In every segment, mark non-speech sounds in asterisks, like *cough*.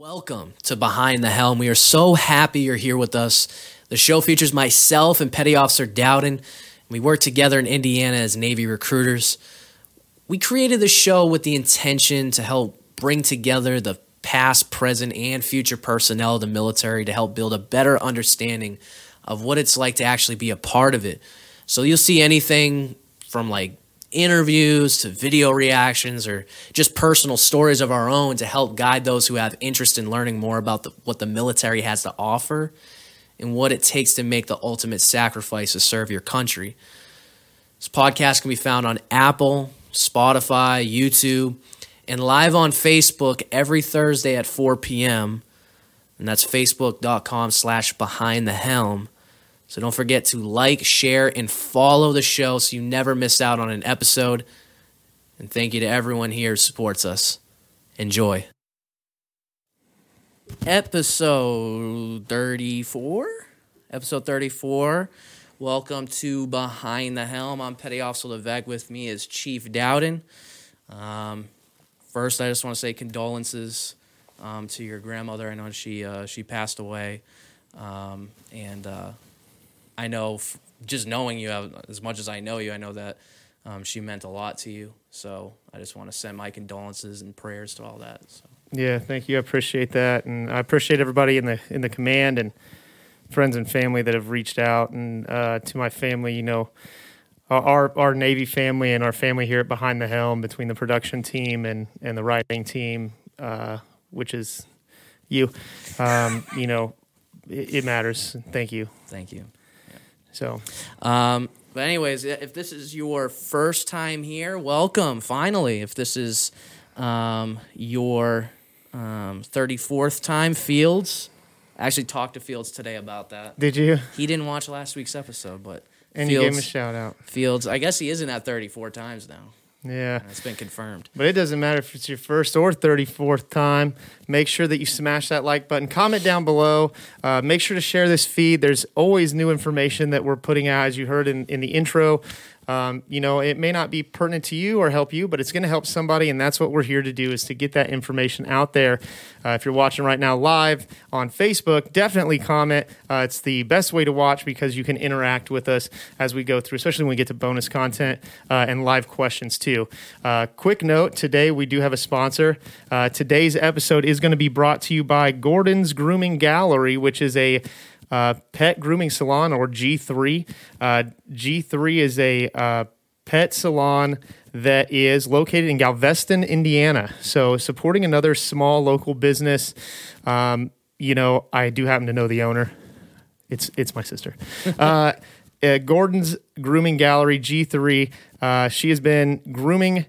Welcome to Behind the Helm. We are so happy you're here with us. The show features myself and Petty Officer Dowden. We work together in Indiana as Navy recruiters. We created the show with the intention to help bring together the past, present, and future personnel of the military to help build a better understanding of what it's like to actually be a part of it. So you'll see anything from like interviews to video reactions or just personal stories of our own to help guide those who have interest in learning more about the, what the military has to offer and what it takes to make the ultimate sacrifice to serve your country. This podcast can be found on Apple, Spotify, YouTube, and live on Facebook every Thursday at 4 p.m. And that's facebook.com slash behind the helm. So don't forget to like, share, and follow the show so you never miss out on an episode. And thank you to everyone here who supports us. Enjoy. Episode 34. Episode 34. Welcome to Behind the Helm. I'm Petty Officer Levesque. With me is Chief Dowden. Um, first, I just want to say condolences um, to your grandmother. I know she uh, she passed away, um, and uh, I know f- just knowing you as much as I know you, I know that um, she meant a lot to you. So I just want to send my condolences and prayers to all that. So. Yeah, thank you. I appreciate that, and I appreciate everybody in the in the command and friends and family that have reached out, and uh, to my family. You know, our our Navy family and our family here at Behind the Helm, between the production team and and the writing team, uh, which is you. Um, you know, it, it matters. Thank you. Thank you. So, um, but anyways, if this is your first time here, welcome. Finally, if this is um, your um, 34th time, Fields. I actually talked to Fields today about that. Did you? He didn't watch last week's episode, but and Fields, you gave him a shout out. Fields, I guess he is in that 34 times now. Yeah. It's been confirmed. But it doesn't matter if it's your first or 34th time. Make sure that you smash that like button. Comment down below. Uh, make sure to share this feed. There's always new information that we're putting out, as you heard in, in the intro. Um, you know, it may not be pertinent to you or help you, but it's going to help somebody, and that's what we're here to do is to get that information out there. Uh, if you're watching right now live on Facebook, definitely comment. Uh, it's the best way to watch because you can interact with us as we go through, especially when we get to bonus content uh, and live questions too. Uh, quick note: today we do have a sponsor. Uh, today's episode is going to be brought to you by Gordon's Grooming Gallery, which is a uh, Pet Grooming Salon or G3. Uh, G3 is a uh, pet salon that is located in Galveston, Indiana. So supporting another small local business. Um, you know, I do happen to know the owner. It's it's my sister. *laughs* Uh, uh, Gordon's Grooming Gallery G3. Uh, she has been grooming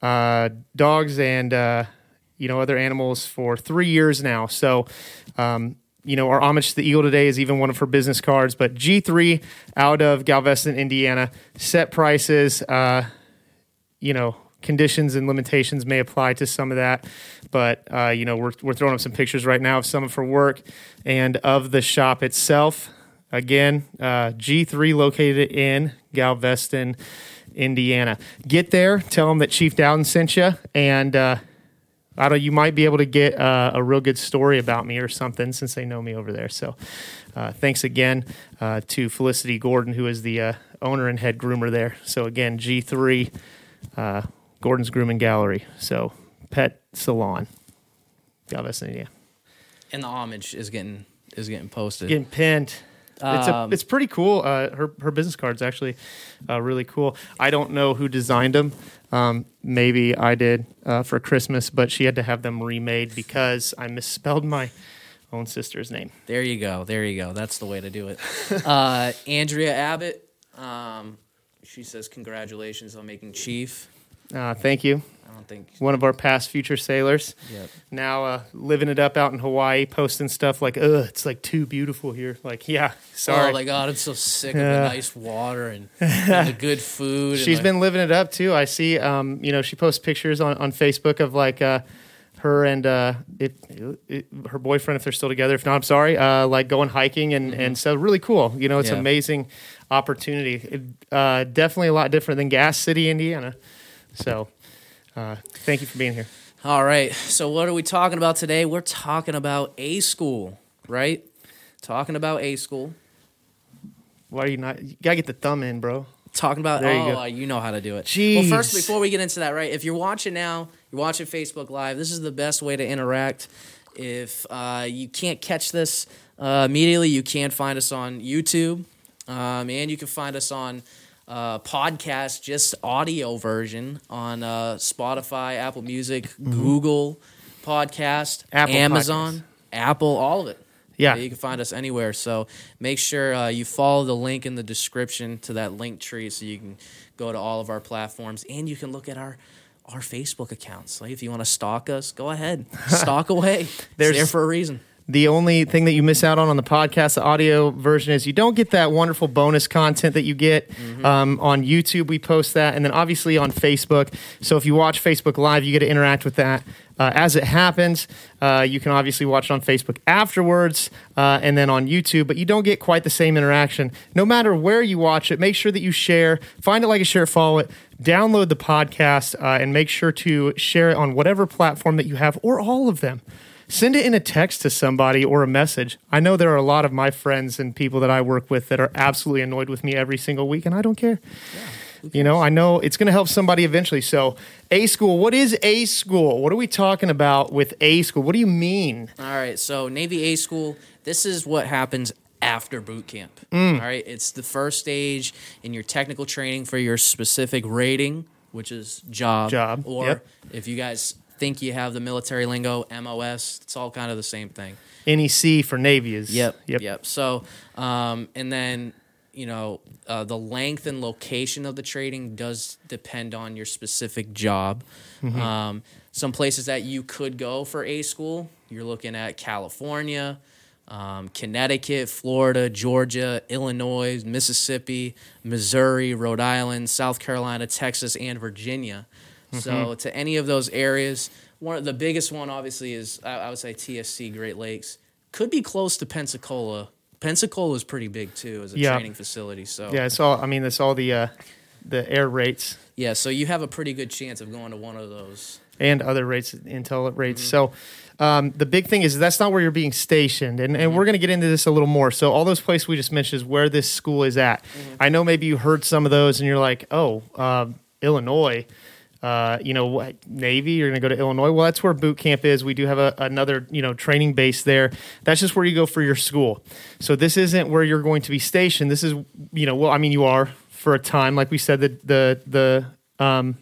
uh, dogs and uh, you know other animals for three years now. So um, you know, our homage to the Eagle today is even one of her business cards. But G3 out of Galveston, Indiana, set prices. Uh, you know, conditions and limitations may apply to some of that, but uh, you know, we're we're throwing up some pictures right now of some of her work and of the shop itself. Again, uh, G3 located in Galveston, Indiana. Get there, tell them that Chief Dowden sent you, and uh, I don't. You might be able to get uh, a real good story about me or something since they know me over there. So, uh, thanks again uh, to Felicity Gordon, who is the uh, owner and head groomer there. So again, G three, uh, Gordon's Grooming Gallery. So pet salon, Galveston, Indiana. And the homage is getting is getting posted. Getting pinned. It's, a, um, it's pretty cool. Uh, her her business card's actually uh, really cool. I don't know who designed them. Um, maybe I did uh, for Christmas, but she had to have them remade because I misspelled my own sister's name. There you go. There you go. That's the way to do it. *laughs* Uh, Andrea Abbott. Um, she says congratulations on making chief. Uh, thank you. I don't think one of our past future sailors. Yep. Now uh, living it up out in Hawaii, posting stuff like, "Ugh, it's like too beautiful here." Like, yeah, sorry. Oh my god, I'm so sick of the nice water and, *laughs* and the good food. She's been living it up too. I see. Um, you know, she posts pictures on on Facebook of like. Uh, her and uh, it, it, her boyfriend, if they're still together. If not, I'm sorry. Uh, like going hiking and mm-hmm. and so really cool. You know, it's yeah. amazing opportunity. It, uh, definitely a lot different than Gas City, Indiana. So uh, thank you for being here. All right. So what are we talking about today? We're talking about A school, right? Talking about A school. Why are you not? You gotta get the thumb in, bro. Talking about There you oh, go. uh, you know how to do it. Jeez. Well, first before we get into that, right? If you're watching now, you're watching Facebook Live. This is the best way to interact. If uh, you can't catch this uh, immediately, you can find us on YouTube, um, and you can find us on uh, podcast, just audio version on uh, Spotify, Apple Music, Google Podcast, Mm-hmm. Apple Amazon, Podcasts. Apple, all of it. Yeah. you can find us anywhere. So make sure uh, you follow the link in the description to that link tree, so you can go to all of our platforms, and you can look at our our Facebook accounts. Like if you want to stalk us, go ahead, *laughs* stalk away. It's There's- there for a reason. The only thing that you miss out on on the podcast, the audio version, is you don't get that wonderful bonus content that you get um, on YouTube. We post that, and then obviously on Facebook. So if you watch Facebook Live, you get to interact with that uh, as it happens. Uh, you can obviously watch it on Facebook afterwards, uh, and then on YouTube. But you don't get quite the same interaction. No matter where you watch it, make sure that you share. Find it, like it, share, follow it. Download the podcast, uh, and make sure to share it on whatever platform that you have, or all of them send it in a text to somebody or a message. I know there are a lot of my friends and people that I work with that are absolutely annoyed with me every single week, and I don't care. You know, I know it's going to help somebody eventually. So, A school, what is A school? What are we talking about with A school? What do you mean? All right, so Navy A school. This is what happens after boot camp. Mm. All right, it's the first stage in your technical training for your specific rating, which is job. Job, Or yep. if you guys think you have the military lingo, MOS. It's all kind of the same thing. NEC for Navy is. Yep. Yep. Yep. So, um, and then you know uh, the length and location of the trading does depend on your specific job. Mm-hmm. Um, some places that you could go for A school, you're looking at California, um, Connecticut, Florida, Georgia, Illinois, Mississippi, Missouri, Rhode Island, South Carolina, Texas, and Virginia. Mm-hmm. So to any of those areas, one of the biggest one obviously is I, I would say TSC Great Lakes. Could be close to Pensacola. Pensacola is pretty big too as a Yeah. training facility. So Yeah, it's all, I mean, it's all the, uh, the air rates yeah, so you have a pretty good chance of going to one of those. and other rates, intel rates. Mm-hmm. So um, the big thing is that's not where you're being stationed, and, and we're going to get into this a little more. So all those places we just mentioned is where this school is at. Mm-hmm. I know maybe you heard some of those, and you're like, oh, um, Illinois. Uh, you know, Navy, you're going to go to Illinois. Well, that's where boot camp is. We do have a, another, you know, training base there. That's just where you go for your school. So this isn't where you're going to be stationed. This is, you know, well, I mean, you are for a time, like we said, the the the um,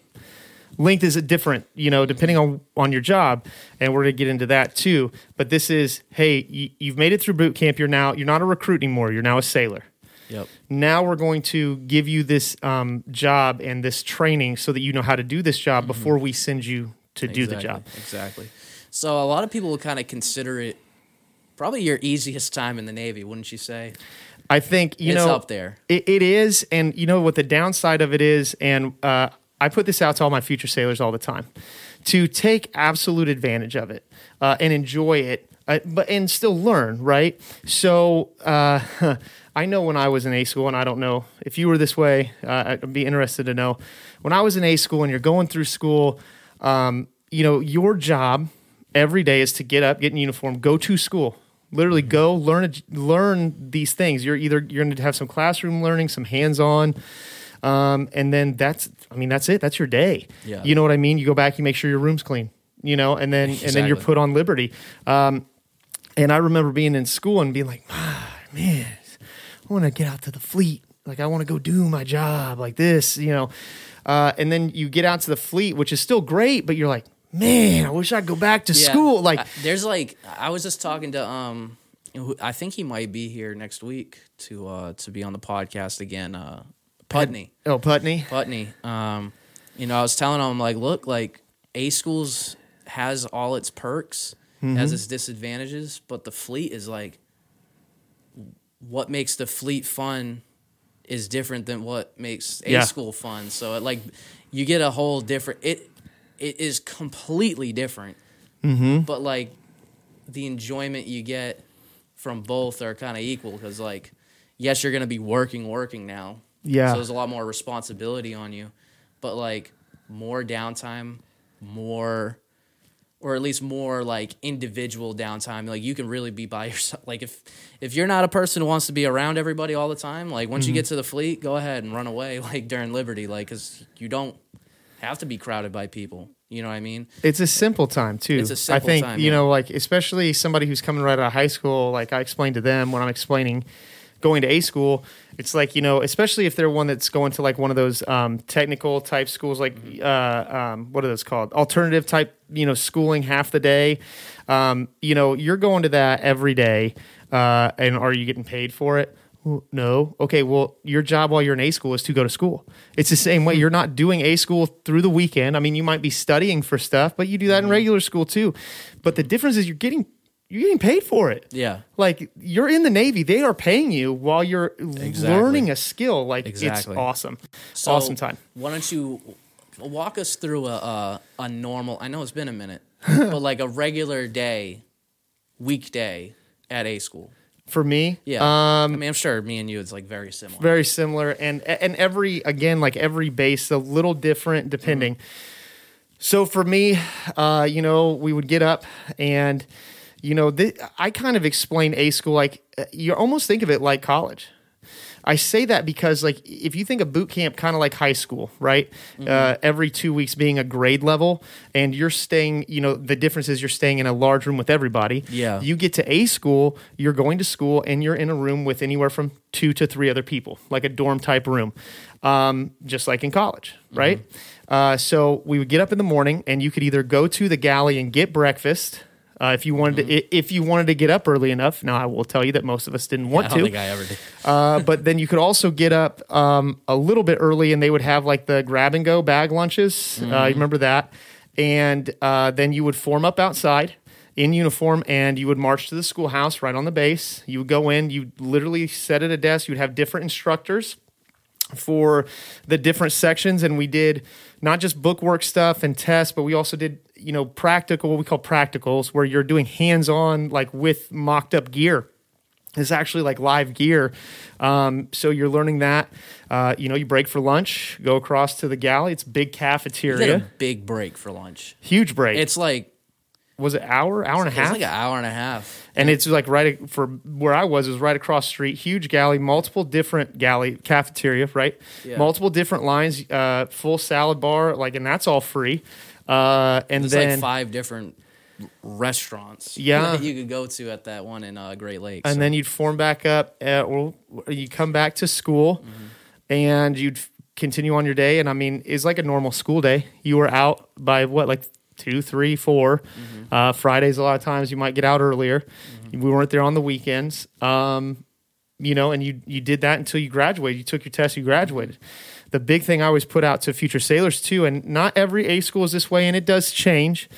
length is different, you know, depending on on your job, and we're gonna get into that too. But this is, hey, you, you've made it through boot camp. You're now you're not a recruit anymore. You're now a sailor. Yep. Now we're going to give you this um, job and this training so that you know how to do this job before we send you to do the job. Exactly. So a lot of people will kind of consider it probably your easiest time in the Navy, wouldn't you say? I think you it's know up there. It, it is, and you know what the downside of it is, and uh, I put this out to all my future sailors all the time to take absolute advantage of it uh, and enjoy it, uh, but and still learn, right? So uh, *laughs* I know when I was in A school, and I don't know if you were this way. Uh, I'd be interested to know when I was in A school and you're going through school. Um, you know, your job every day is to get up, get in uniform, go to school. Literally go learn learn these things. You're either you're going to have some classroom learning, some hands-on, um, and then that's I mean that's it. That's your day. Yeah. You know what I mean? You go back, you make sure your room's clean. You know, and then and then you're put on liberty. Um, and I remember being in school and being like, "Ah, man, I want to get out to the fleet. Like I want to go do my job like this, you know. Uh, and then you get out to the fleet, which is still great, but you're like, man, I wish I'd go back to Yeah. school. Like, I- there's like I was just talking to um I think he might be here next week to uh to be on the podcast again uh Putney. oh, Putney. Putney. Um you know, I was telling him like look like A schools has all its perks, Mm-hmm. has its disadvantages, but the fleet is like what makes the fleet fun is different than what makes A Yeah. school fun. So it like you get a whole different it it is completely different. Mm-hmm. But like the enjoyment you get from both are kind of equal because like yes you're gonna be working working now Yeah. so there's a lot more responsibility on you but like more downtime more or at least more like individual downtime. Like you can really be by *laughs* yourself. Like if if you're not a person who wants to be around everybody all the time, like once you mm-hmm. get to the fleet, go ahead and run away *laughs* like during Liberty, like because you don't have to be crowded by people. You know what I mean? It's a simple time too. It's a simple I think time, you yeah. know, like especially somebody who's coming right out of high school. Like I explained to them when I'm explaining going to A school. It's like you know, especially if they're one that's going to like one of those um, technical type schools, like Mm-hmm. uh, um, what are those called? Alternative type, you know, schooling half the day. Um, you know, you're going to that every day, uh, and are you getting paid for it? No. Okay. Well, your job while you're in A school is to go to school. It's the same way. You're not doing A school through the weekend. I mean, you might be studying for stuff, but you do that in regular school too. But the difference is you're getting you're getting paid for it. Yeah. Like you're in the Navy, they are paying you while you're Exactly. learning a skill. Like Exactly. it's awesome, So awesome time. Why don't you walk us through a a, a normal? I know it's been a minute, *laughs* but like a regular day, weekday at a school. For me, Yeah, um, I mean, I'm sure me and you, it's like very similar. very similar and and every again like every base a little different depending so for me uh you know we would get up and you know th- i kind of explain a school like uh, you almost think of it like college I say that because, like, if you think of boot camp kind of like high school, right? Uh, every two weeks being a grade level, and you're staying, you know, the difference is you're staying in a large room with everybody. Yeah. You get to a school, you're going to school, and you're in a room with anywhere from two to three other people, like a dorm type room, um, just like in college, right? Uh, so we would get up in the morning, and you could either go to the galley and get breakfast. Uh, if you wanted to, if you wanted to get up early enough, now I will tell you that most of us didn't want I don't to. think I ever did. *laughs* Uh, but then you could also get up um, a little bit early, and they would have like the grab and go bag lunches. Uh, you remember that? And uh, then you would form up outside in uniform, and you would march to the schoolhouse right on the base. You would go in. You literally set at a desk. You'd have different instructors for the different sections and we did not just bookwork stuff and tests but we also did you know practical what we call practicals where you're doing hands-on like with mocked up gear. It's actually like live gear. Um, so you're learning that. Uh, you know you break for lunch go across to the galley. It's big You get a cafeteria big break for lunch. huge break. It's like was it hour hour and a it's half like an hour and a half. and it's like right for where I was, it was right across street, huge galley, multiple different galley cafeteria, right? Yeah. Multiple different lines, uh, full salad bar, like, and that's all free. Uh, and There's then like five different restaurants. Yeah. that you could go to at that one in uh, Great Lakes. and So- then you'd form back up, uh, or you come back to school, Mm-hmm. and you'd continue on your day. And I mean, it's like a normal school day. You were out by what, like two, three, four. Mm-hmm. Uh, Fridays, a lot of times you might get out earlier. We weren't there on the weekends. Um, you know, and you you did that until you graduated. You took your test, you graduated. The big thing I always put out to future sailors too, and not every A school is this way, and it does change.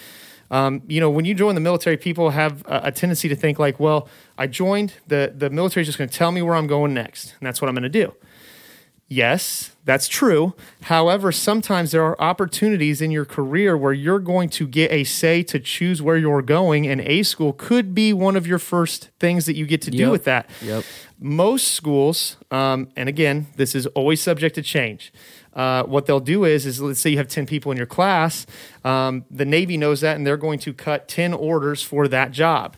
Um, you know, when you join the military, people have a, a tendency to think like, "Well, I joined the the military is just going to tell me where I'm going next, and that's what I'm going to do." Yes, that's true. However, sometimes there are opportunities in your career where you're going to get a say to choose where you're going, and A school could be one of your first things that you get to do with that Yep. most schools, um, and again, this is always subject to change. Uh, what they'll do is, is let's say you have ten people in your class. Um, the Navy knows that, and they're going to cut ten orders for that job.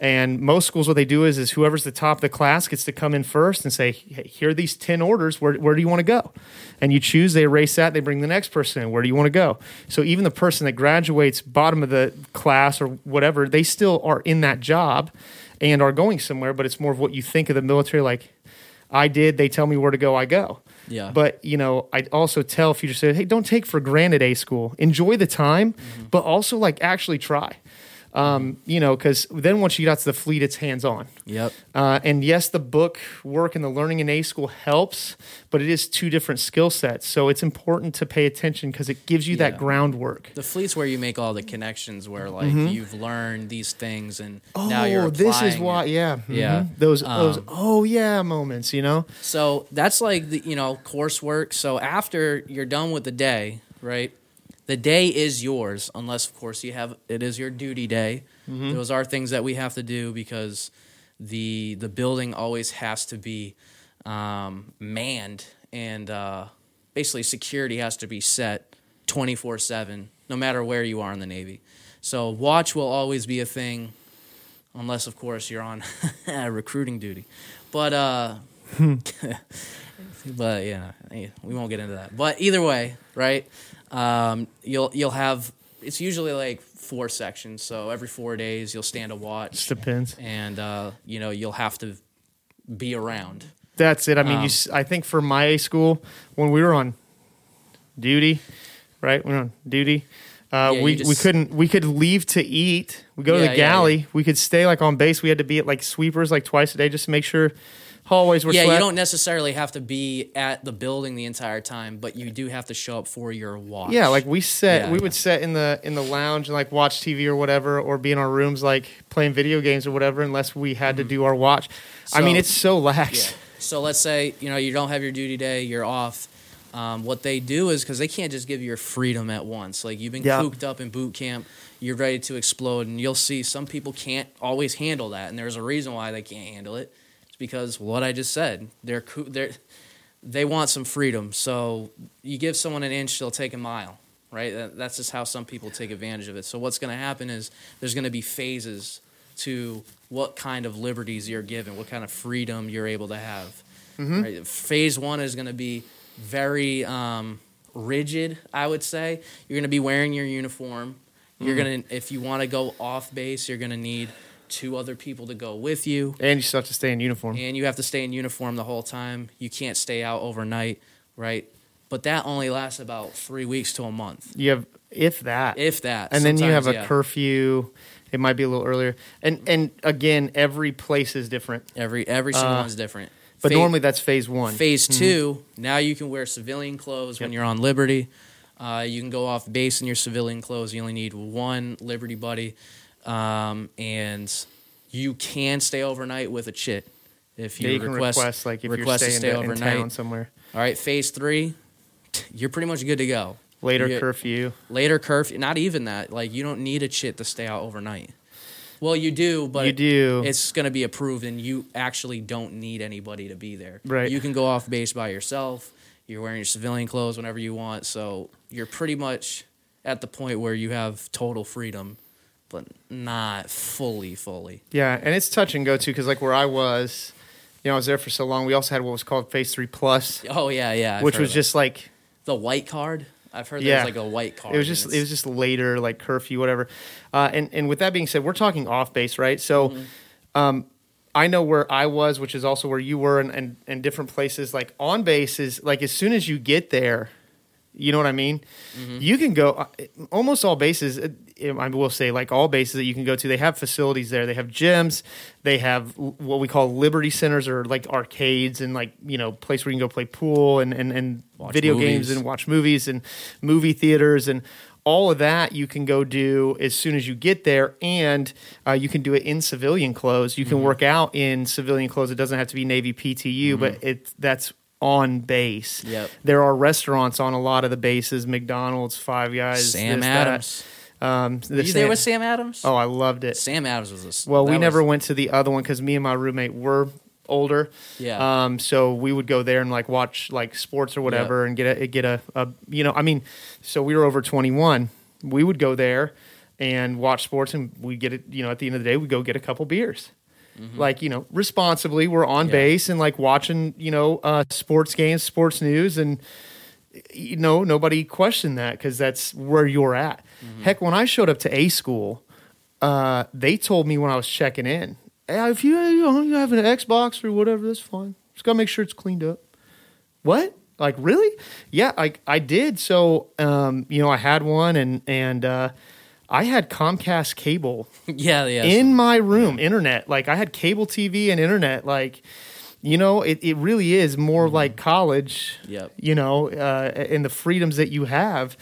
And most schools, what they do is, is whoever's the top of the class gets to come in first and say, hey, "Here are these ten orders. Where, where do you want to go?" And you choose. They erase that. They bring the next person in. Where do you want to go? So even the person that graduates bottom of the class or whatever, they still are in that job and are going somewhere. But it's more of what you think of the military. Like, I did. They tell me where to go. I go. Yeah. But you know, I also tell future students, hey, don't take for granted A school. Enjoy the time, mm-hmm. but also like actually try. Um, you know, because then once you get out to the fleet, it's hands on. Yep. Uh, and yes, the book work and the learning in A school helps, but it is two different skill sets. So it's important to pay attention because it gives you Yeah. that groundwork. The fleet's where you make all the connections, where like you've learned these things, and now you're Mm-hmm. oh, this is why, yeah, Yeah. mhm. Those, those, Um, oh yeah, moments. You know, So that's like the you know coursework. So after you're done with the day, right? The day is yours, unless of course you have it is your duty day. Mm-hmm. Those are things that we have to do because the the building always has to be um, manned and uh, basically security has to be set twenty four seven, no matter where you are in the Navy. So watch will always be a thing, unless of course you're on *laughs* recruiting duty. But uh, *laughs* but yeah, we won't get into that. But either way, right? Um, you'll you'll have it's usually like four sections. So every four days you'll stand a watch. Just depends. And uh, you know you'll have to be around. That's it. I mean, Um, you, I think for my school when we were on duty, right? We were on duty. Uh, Yeah, we, you we couldn't we could leave to eat. We go to Yeah, the yeah, galley. We could stay like on base. We had to be at like sweepers like twice a day just to make sure hallways were yeah, swept. you don't necessarily have to be at the building the entire time, but you do have to show up for your watch. Yeah, like we set Yeah. we would sit in the in the lounge and like watch TV or whatever, or be in our rooms like playing video games or whatever, unless we had to do our watch. I mean, Mm-hmm. It's so lax. Yeah. So let's say you know you don't have your duty day, you're off. Um, what they do is because they can't just give you your freedom at once. Like you've been Yeah. cooped up in boot camp, you're ready to explode, and you'll see some people can't always handle that, and there's a reason why they can't handle it. Because what I just said. They're coo- they're they want some freedom. So you give someone an inch, they'll take a mile. Right? That's just how some people take advantage of it. So what's going to happen is there's going to be phases to what kind of liberties you're given, what kind of freedom you're able to have. Right? Phase one is going to be very um, rigid, I would say. You're going to be wearing your uniform. You're going to, if you want to go off base, you're going to need two other people to go with you. And you still have to stay in uniform. And you have to stay in uniform the whole time. You can't stay out overnight, right? But that only lasts about three weeks to a month, You have if that, if that. and then you have a yeah. curfew. It might be a little earlier, and and again, every place is different. Every every single Uh, one's different. But normally that's phase one. Phase two, now you can wear civilian clothes when you're on Liberty. Uh, you can go off base in your civilian clothes. You only need one Liberty buddy, um, and you can stay overnight with a chit if you, yeah, you request. request, like if request to you're stay staying in overnight. town somewhere. All right, phase three, you're pretty much good to go. Later Yeah. curfew. Later curfew, not even that. Like you don't need a chit to stay out overnight. Well, you do, but you do. it's going to be approved and you actually don't need anybody to be there. Right. You can go off base by yourself. You're wearing your civilian clothes whenever you want. So you're pretty much at the point where you have total freedom, but not fully, fully. Yeah, and it's touch and go too, because like where I was, you know, I was there for so long. We also had what was called Phase Three Plus, Oh, yeah, yeah. I've which was just like the white card. I've heard Yeah. there's like a white card. it was just it was just later, like curfew, whatever. Uh, and and with that being said, we're talking off base, right? So, Mm-hmm. um, I know where I was, which is also where you were, and, and and different places. Like on base is like as soon as you get there, you know what I mean. Mm-hmm. You can go uh, almost all bases. uh, I will say like all bases that you can go to. They have facilities there. They have gyms. They have what we call liberty centers or like arcades and like you know place where you can go play pool and and, and Watch video games and watch movies and movie theaters and all of that you can go do as soon as you get there and uh, you can do it in civilian clothes you can Mm-hmm. work out in civilian clothes it doesn't have to be navy ptu but it that's on base Yep. there are restaurants on a lot of the bases mcdonald's five guys Sam this, that. Adams. um the you there with Sam Adams? oh i loved it Sam Adams was this. well we that never was- went to the other one because me and my roommate were older Yeah. um, so we would go there and like watch like sports or whatever and get a get a, a you know I mean, so we were over twenty one. We would go there and watch sports and we get it. You know, at the end of the day, we go get a couple beers. Like you know, responsibly, we're on Mm-hmm. Yeah. base and like watching you know uh, sports games, sports news, and you know nobody questioned that because that's where you're at. Mm-hmm. Heck, when I showed up to A school, uh, they told me when I was checking in, hey, if you, you, know, you have an Xbox or whatever, that's fine. Just gotta make sure it's cleaned up. What? Like really? Yeah, I I did. So um, you know, I had one and and uh, I had Comcast cable *laughs* yeah, yeah. in my room, internet. Like I had cable TV and internet. Like you know, it, it really is more like college. Mm-hmm. Yep. You know, uh, and the freedoms that you have.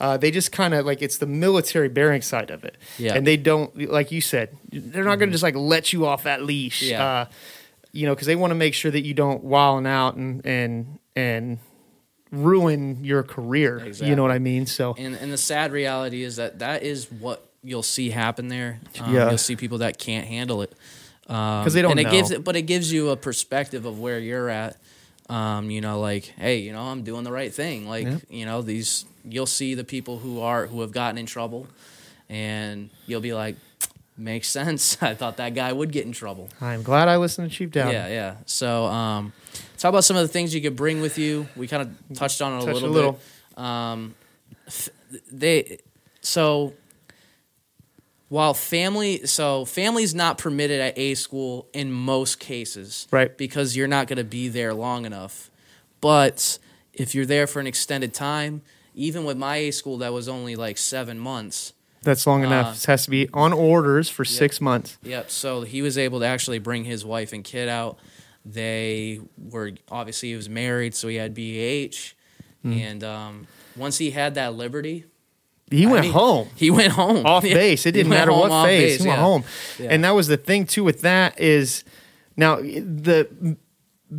Uh, they just kind of like it's the military bearing side of it. Yeah. Mm-hmm. And they don't, like you said, they're not going to just like let you off that leash. Yeah. Uh, you know, because they want to make sure that you don't wilding out and and and ruin your career. You know what I mean? So And and the sad reality is that that is what you'll see happen there. Um, Yeah. You'll see people that can't handle it because they don't and it know. gives it, but it gives you a perspective of where you're at. Um, you know, like, hey, you know, I'm doing the right thing. Like, Yeah. you know, these you'll see the people who are who have gotten in trouble, and you'll be like, makes sense. *laughs* I thought that guy would get in trouble. I'm glad I listened to Chief Dowden. Yeah, yeah. So, um, talk about some of the things you could bring with you. We kind of touched on it a little, a little. bit. Um, f- they so while family so family's not permitted at a school in most cases Right. because you're not going to be there long enough but if you're there for an extended time even with my a school that was only like seven months That's long enough. Uh, This has to be on orders for six months. Yep. So he was able to actually bring his wife and kid out. They were obviously he was married, so he had BAH, Hmm. and um, once he had that liberty, He I went mean, home. He went home *laughs* off Yeah. base. It He didn't went matter home what off phase. he went yeah. home. Yeah. And that was the thing too with that is now the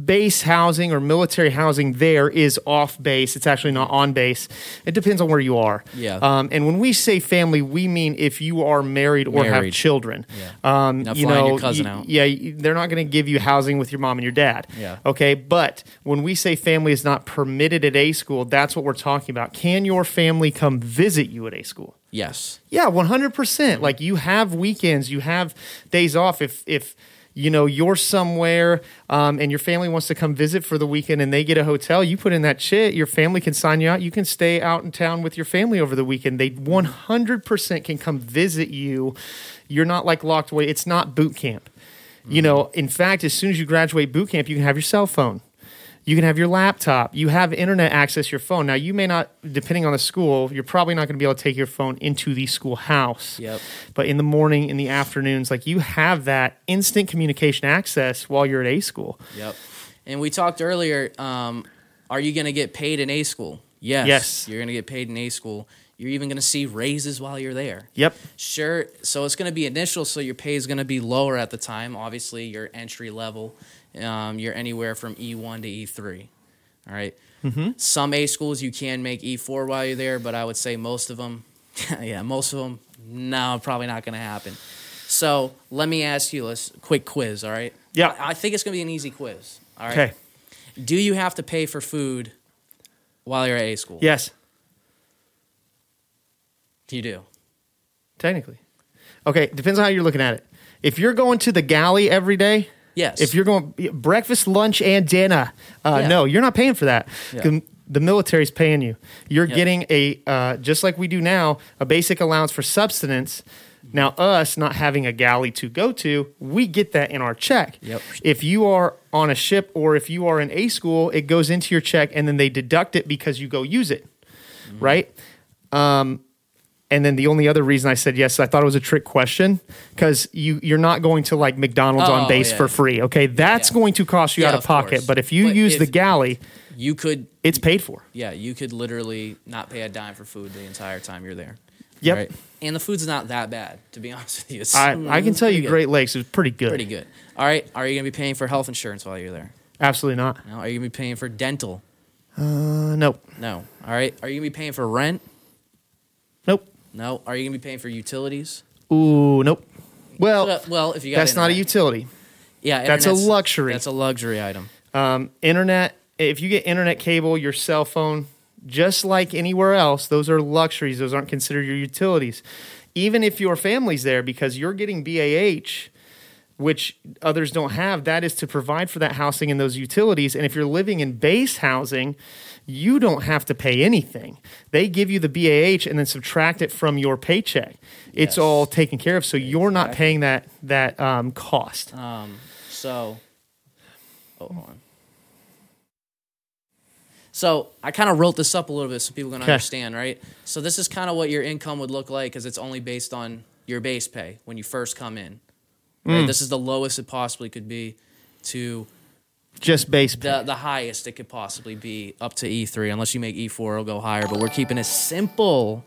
base housing or military housing there is off base. It's actually not on base. It depends on where you are. Yeah. Um, and when we say family, we mean if you are married or have children. Yeah. Um, you know, your cousin y- out. yeah, they're not going to give you housing with your mom and your dad. Yeah. Okay. But when we say family is not permitted at a school, that's what we're talking about. Can your family come visit you at a school? Yes. Yeah, one hundred percent. Like you have weekends, you have days off. If if you know you're somewhere um, and your family wants to come visit for the weekend and they get a hotel, you put in that chit. Your family can sign you out. You can stay out in town with your family over the weekend. They one hundred percent can come visit you. You're not like locked away. It's not boot camp. You know, in fact, as soon as you graduate boot camp, you can have your cell phone. You can have your laptop. You have internet access your phone. Now, you may not, depending on the school, you're probably not going to be able to take your phone into the schoolhouse. Yep. But in the morning, in the afternoons, like you have that instant communication access while you're at A school. Yep. And we talked earlier. Um, are you going to get paid in A school? Yes. Yes. You're going to get paid in A school. You're even going to see raises while you're there. Yep. Sure. So it's going to be initial, so your pay is going to be lower at the time. Obviously, your entry level, um, you're anywhere from E1 to E3. All right? Some A schools you can make E4 while you're there, but I would say most of them, *laughs* yeah, most of them, no, probably not going to happen. So let me ask you a quick quiz. All right? Yeah. I I think it's going to be an easy quiz. All right. Okay. Do you have to pay for food while you're at A school? Yes. You do. Technically. Okay. Depends on how you're looking at it. If you're going to the galley every day, Yes. if you're going breakfast, lunch, and dinner, uh, Yeah. no, you're not paying for that. Yeah. The, military's paying you. You're getting a uh, just like we do now, a basic allowance for subsistence. Now, us not having a galley to go to, we get that in our check. Yep. If you are on a ship or if you are in a school, it goes into your check and then they deduct it because you go use it, Mm-hmm. right? Um, and then the only other reason I said yes, I thought it was a trick question because you you're not going to like McDonald's Oh, on base yeah. for free. Okay, that's yeah. going to cost you Yeah, out of of pocket. course. But if you But use if- the galley, you could it's paid for. Yeah, you could literally not pay a dime for food the entire time you're there. Yep. Right? And the food's not that bad, to be *laughs* honest with you. It's, I, I can tell you, good. Great Lakes is pretty good. Pretty good. All right. Are you going to be paying for health insurance while you're there? Absolutely not. No. Are you going to be paying for dental? Uh, nope. No. All right. Are you going to be paying for rent? Nope. No. Are you going to be paying for utilities? Ooh, nope. Well, Uh, well, if you got that's not a utility. Yeah, that's a luxury. That's a luxury item. Um, internet. If you get internet cable, your cell phone, just like anywhere else, those are luxuries. Those aren't considered your utilities. Even if your family's there, because you're getting BAH, which others don't have, that is to provide for that housing and those utilities. And if you're living in base housing, you don't have to pay anything. They give you the BAH and then subtract it from your paycheck. It's Yes. all taken care of, so you're not paying that that um, cost. Um, so, oh, hold on. So I kind of wrote this up a little bit so people can Okay. understand, right? So this is kind of what your income would look like because it's only based on your base pay when you first come in. Right? Mm. This is the lowest it possibly could be to Just base pay. the the highest it could possibly be up to E3 unless you make E4 it'll go higher but we're keeping it simple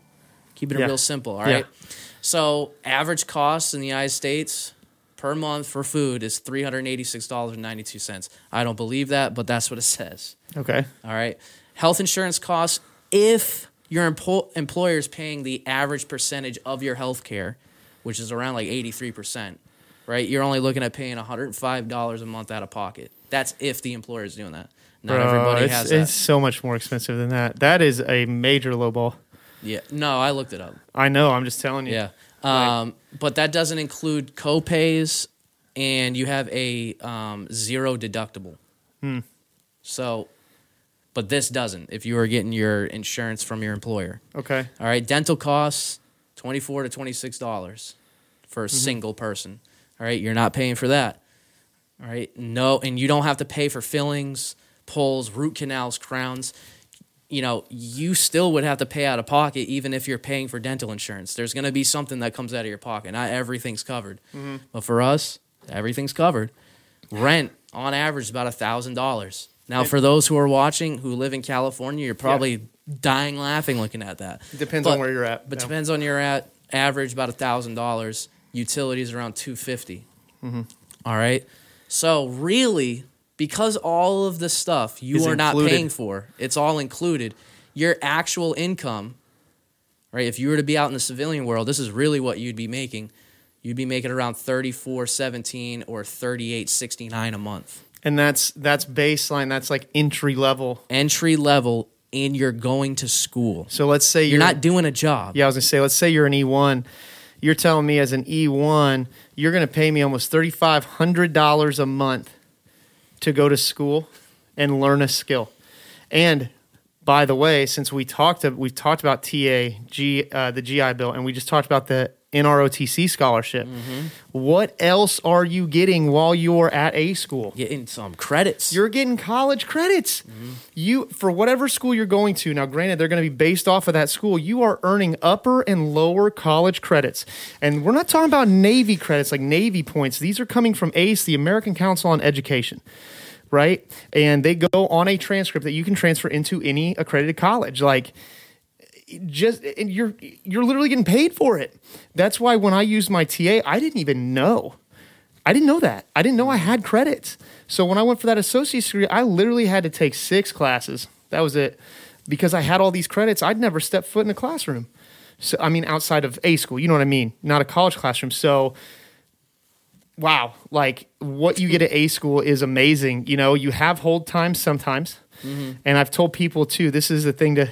keeping it Yeah. real simple all right Yeah. so average costs in the United States per month for food is $386.92 I don't believe that but that's what it *laughs* says okay. all right health insurance costs if your empo- employer is paying the average percentage of your health care which is around like 83% right you're only looking at paying $105 a month out of pocket that's if the employer is doing that not Bro, everybody it's, has it's so much more expensive than that. That is a major low ball. Yeah. No, I looked it up. I know. I'm just telling you. Yeah. Um, but that doesn't include copays, and you have a um, zero deductible. Hmm. So, but this doesn't. If you are getting your insurance from your employer, Okay. all right. Dental costs twenty four to twenty six dollars for Mm-hmm. a single person. All right, you're not paying for that. All right, no, and you don't have to pay for fillings, pulls, root canals, crowns. You know, you still would have to pay out of pocket even if you're paying for dental insurance. There's going to be something that comes out of your pocket. Not everything's covered, Mm-hmm. but for us, everything's covered. Rent on average is about a thousand dollars. Now, for those who are watching who live in California, you're probably dying laughing looking at that. Depends But- on where you're at. But Yeah. depends on your at average about a thousand dollars. Utilities around 250. Mm-hmm. All right. So really, because all of the stuff you Is are not included. paying for, it's all included. Your actual income, right? If you were to be out in the civilian world, this is really what you'd be making. You'd be making around thirty four seventeen or thirty eight sixty nine a month. and that's that's baseline. That's like entry level. Entry level, and you're going to school. So let's say You're you're, not doing a job. Yeah, I was gonna say. Let's say you're an E1. You're telling me as an E1, you're gonna pay me almost thirty five hundred dollars a month to go to school and learn a skill. And by the way, since we talked we talked about TA, G, uh, the GI Bill, and we just talked about the NROTC scholarship. Mm-hmm. What else are you getting while you're at a school? Getting some credits. You're getting college credits. Mm-hmm. You for whatever school you're going to. Now, granted, they're going to be based off of that school. You are earning upper and lower college credits, and we're not talking about Navy credits like Navy points. These are coming from ACE, the American Council on Education, right? And they go on a transcript that you can transfer into any accredited college. Like just and you're you're literally getting paid for it. That's why when I used my TA, I didn't even know. I didn't know that. I didn't know I had credits. So when I went for that associate's degree, I literally had to take six classes. That was it. Because I had all these credits, I'd never stepped foot in a classroom. So I mean outside of A school, you know what I mean? Not a college classroom. So wow, like what you get at A school is amazing. You know, you have hold times sometimes. Mm-hmm. And I've told people too, this is the thing to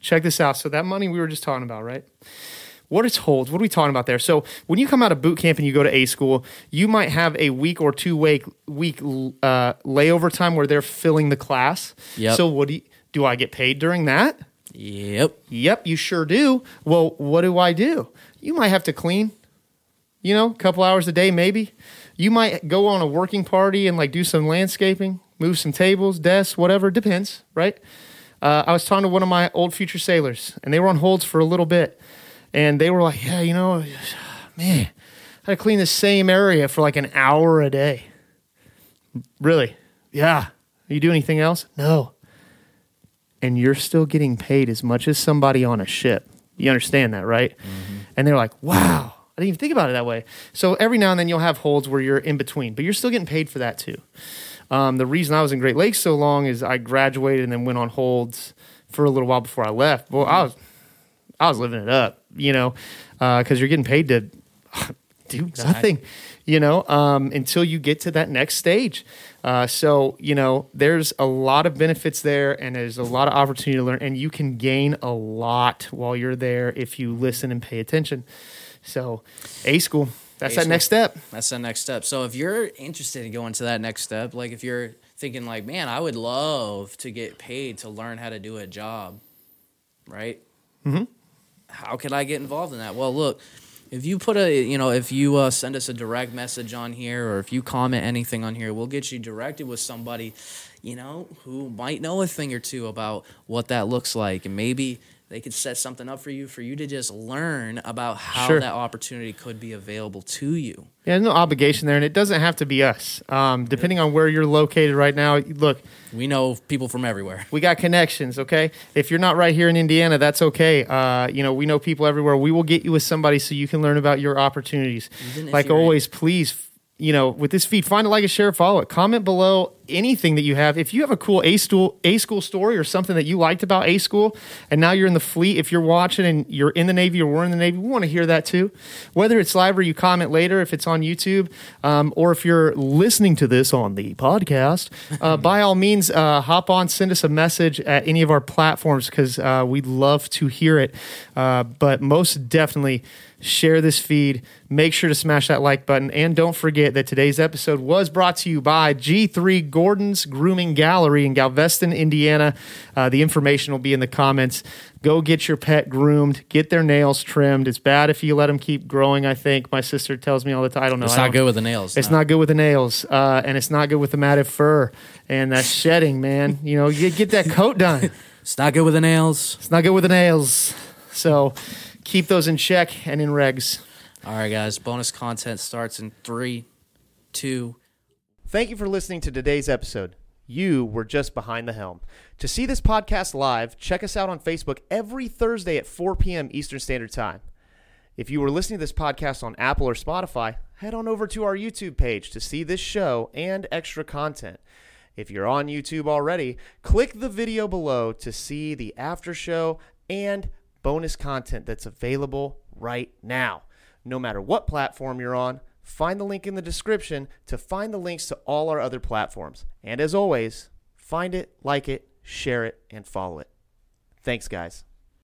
check this out. So that money we were just talking about, right? What is holds? What are we talking about there? So when you come out of boot camp and you go to A school, you might have a week or two week week uh, layover time where they're filling the class. Yep. So what do you, do I get paid during that? Yep. Yep, you sure do. Well, what do I do? You might have to clean, you know, a couple hours a day, maybe. You might go on a working party and like do some landscaping, move some tables, desks, whatever. Depends, right? Uh, I was talking to one of my old future sailors, and they were on holds for a little bit, and they were like, "Yeah, you know, man, I had to clean the same area for like an hour a day." Really? Yeah. You do anything else? No and you're still getting paid as much as somebody on a ship. You understand that, right? And they're like, wow, I didn't even think about it that way. So every now and then you'll have holds where you're in between, but you're still getting paid for that too. Um, the reason I was in Great Lakes so long is I graduated and then went on holds for a little while before I left. Well, I was, I was living it up, you know, because you're getting paid to *sighs* do nothing, you know, um, until you get to that next stage. Uh, so, you know, there's a lot of benefits there and there's a lot of opportunity to learn, and you can gain a lot while you're there if you listen and pay attention. So, A school, that's that next step. That's the next step. So if you're interested in going to that next step, like if you're thinking like, man, I would love to get paid to learn how to do a job, right? Mm-hmm. How could I get involved in that? Well, look, if you put a, you know, if you uh, send us a direct message on here, or if you comment anything on here, we'll get you directed with somebody, you know, who might know a thing or two about what that looks like, and maybe they could set something up for you for you to just learn about how Sure. that opportunity could be available to you. Yeah, there's no obligation there, and it doesn't have to be us. Um, depending on where you're located right now, look, We know people from everywhere. we got connections. Okay, if you're not right here in Indiana, that's okay. Uh, you know, we know people everywhere. We will get you with somebody so you can learn about your opportunities. Like always, please, you know, with this feed, find a like, a share, follow it, comment below anything that you have. If you have a cool A school A school story or something that you liked about A school, and now you're in the fleet, if you're watching and you're in the Navy or we're in the Navy, we want to hear that too. Whether it's live or you comment later, if it's on YouTube, um, or if you're listening to this on the podcast, uh, *laughs* by all means, uh, hop on, send us a message at any of our platforms because uh, we'd love to hear it. Uh, but most definitely share this feed. Make sure to smash that like button. And don't forget that today's episode was brought to you by G3 Gordon's Grooming Gallery in Galveston, Indiana. Uh, the information will be in the comments. Go get your pet groomed, get their nails trimmed. It's bad if you let them keep growing, I think. My sister tells me all the time. I don't know. It's not good with the nails. It's no. not good with the nails, uh, and it's not good with the matted fur and that shedding, man. You know, you get that coat done. *laughs* It's not good with the nails. It's not good with the nails. So keep those in check and in regs. All right, guys. Bonus content starts in three, two. Thank you for listening to today's episode. You were just behind the helm. To see this podcast live, check us out on Facebook every Thursday at 4 p.m. Eastern Standard Time. If you were listening to this podcast on Apple or Spotify, head on over to our YouTube page to see this show and extra content. If you're on YouTube already, click the video below to see the after show and bonus content that's available right now. No matter what platform you're on, find the link in the description to find the links to all our other platforms. And as always, find it, like it, share it, and follow it. Thanks, guys.